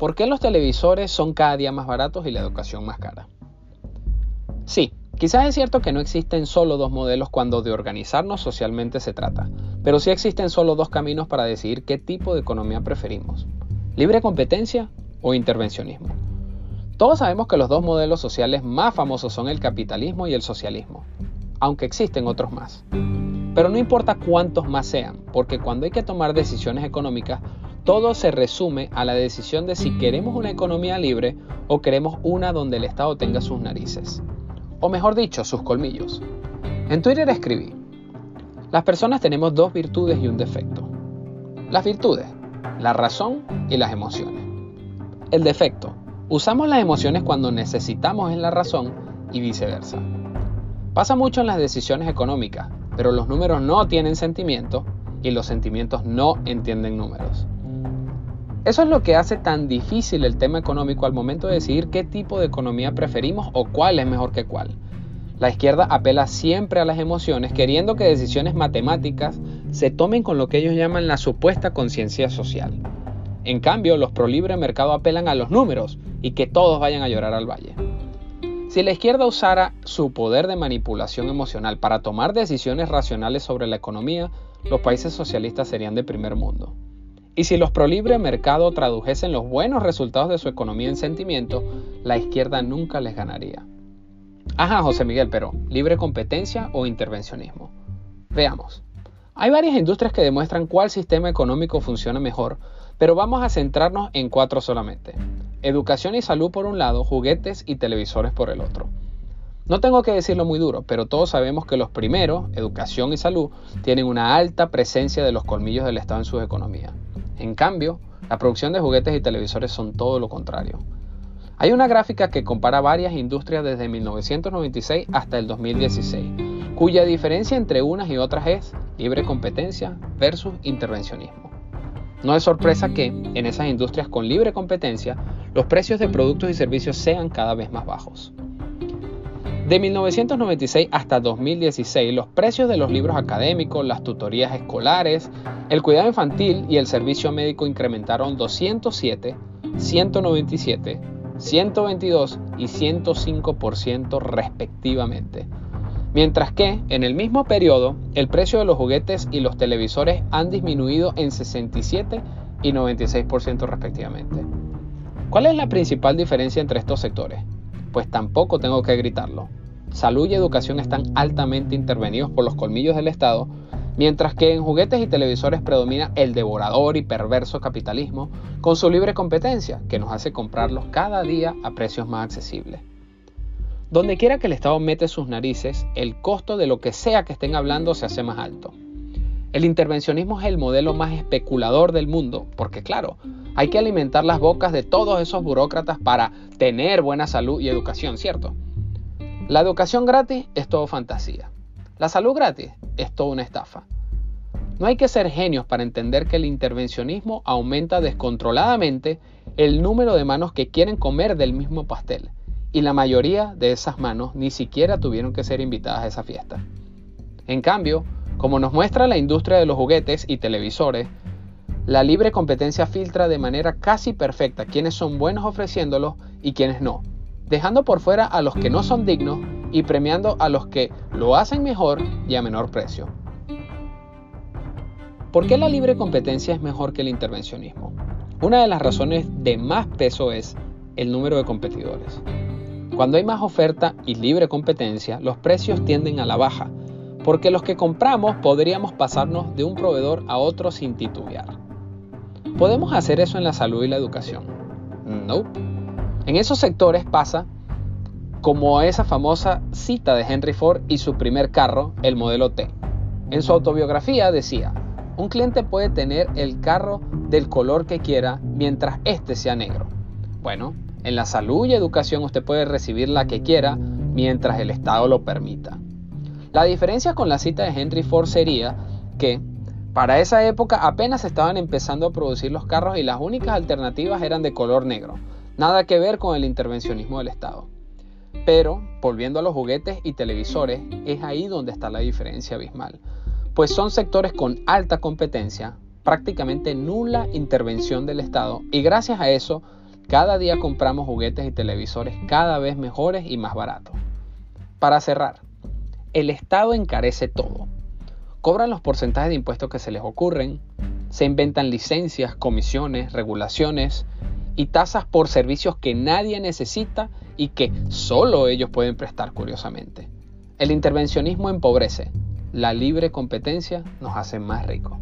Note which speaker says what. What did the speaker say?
Speaker 1: ¿Por qué los televisores son cada día más baratos y la educación más cara? Sí, quizás es cierto que no existen solo dos modelos cuando de organizarnos socialmente se trata, pero sí existen solo dos caminos para decidir qué tipo de economía preferimos. ¿Libre competencia o intervencionismo? Todos sabemos que los dos modelos sociales más famosos son el capitalismo y el socialismo, aunque existen otros más. Pero no importa cuántos más sean, porque cuando hay que tomar decisiones económicas, todo se resume a la decisión de si queremos una economía libre o queremos una donde el Estado tenga sus narices. O mejor dicho, sus colmillos. En Twitter escribí, las personas tenemos dos virtudes y un defecto. Las virtudes, la razón y las emociones. El defecto, usamos las emociones cuando necesitamos en la razón y viceversa. Pasa mucho en las decisiones económicas, pero los números no tienen sentimiento y los sentimientos no entienden números. Eso es lo que hace tan difícil el tema económico al momento de decidir qué tipo de economía preferimos o cuál es mejor que cuál. La izquierda apela siempre a las emociones, queriendo que decisiones matemáticas se tomen con lo que ellos llaman la supuesta conciencia social. En cambio, los pro libre mercado apelan a los números y que todos vayan a llorar al valle. Si la izquierda usara su poder de manipulación emocional para tomar decisiones racionales sobre la economía, los países socialistas serían de primer mundo. Y si los prolibre mercado tradujesen los buenos resultados de su economía en sentimiento, la izquierda nunca les ganaría. Ajá, José Miguel, pero ¿libre competencia o intervencionismo? Veamos. Hay varias industrias que demuestran cuál sistema económico funciona mejor, pero vamos a centrarnos en cuatro solamente. Educación y salud por un lado, juguetes y televisores por el otro. No tengo que decirlo muy duro, pero todos sabemos que los primeros, educación y salud, tienen una alta presencia de los colmillos del Estado en sus economías. En cambio, la producción de juguetes y televisores son todo lo contrario. Hay una gráfica que compara varias industrias desde 1996 hasta el 2016, cuya diferencia entre unas y otras es libre competencia versus intervencionismo. No es sorpresa que, en esas industrias con libre competencia, los precios de productos y servicios sean cada vez más bajos. De 1996 hasta 2016, los precios de los libros académicos, las tutorías escolares, el cuidado infantil y el servicio médico incrementaron 207, 197, 122 y 105% respectivamente. Mientras que, en el mismo periodo, el precio de los juguetes y los televisores han disminuido en 67 y 96% respectivamente. ¿Cuál es la principal diferencia entre estos sectores? Pues tampoco tengo que gritarlo salud y educación están altamente intervenidos por los colmillos del Estado, mientras que en juguetes y televisores predomina el devorador y perverso capitalismo con su libre competencia, que nos hace comprarlos cada día a precios más accesibles. Donde quiera que el Estado mete sus narices, el costo de lo que sea que estén hablando se hace más alto. El intervencionismo es el modelo más especulador del mundo, porque claro, hay que alimentar las bocas de todos esos burócratas para tener buena salud y educación, ¿cierto? La educación gratis es todo fantasía. La salud gratis es toda una estafa. No hay que ser genios para entender que el intervencionismo aumenta descontroladamente el número de manos que quieren comer del mismo pastel, y la mayoría de esas manos ni siquiera tuvieron que ser invitadas a esa fiesta. En cambio, como nos muestra la industria de los juguetes y televisores, la libre competencia filtra de manera casi perfecta quiénes son buenos ofreciéndolos y quiénes no, dejando por fuera a los que no son dignos y premiando a los que lo hacen mejor y a menor precio. ¿Por qué la libre competencia es mejor que el intervencionismo? Una de las razones de más peso es el número de competidores. Cuando hay más oferta y libre competencia, los precios tienden a la baja, porque los que compramos podríamos pasarnos de un proveedor a otro sin titubear. ¿Podemos hacer eso en la salud y la educación? No. En esos sectores pasa como esa famosa cita de Henry Ford y su primer carro, el modelo T. En su autobiografía decía, un cliente puede tener el carro del color que quiera mientras éste sea negro. Bueno, en la salud y educación usted puede recibir la que quiera mientras el Estado lo permita. La diferencia con la cita de Henry Ford sería que para esa época apenas estaban empezando a producir los carros y las únicas alternativas eran de color negro. Nada que ver con el intervencionismo del Estado. Pero, volviendo a los juguetes y televisores, es ahí donde está la diferencia abismal, pues son sectores con alta competencia, prácticamente nula intervención del Estado y gracias a eso Cada día compramos juguetes y televisores cada vez mejores y más baratos. Para cerrar, el Estado encarece todo. Cobran los porcentajes de impuestos que se les ocurren, se inventan licencias, comisiones, regulaciones y tasas por servicios que nadie necesita y que solo ellos pueden prestar curiosamente. El intervencionismo empobrece, la libre competencia nos hace más ricos.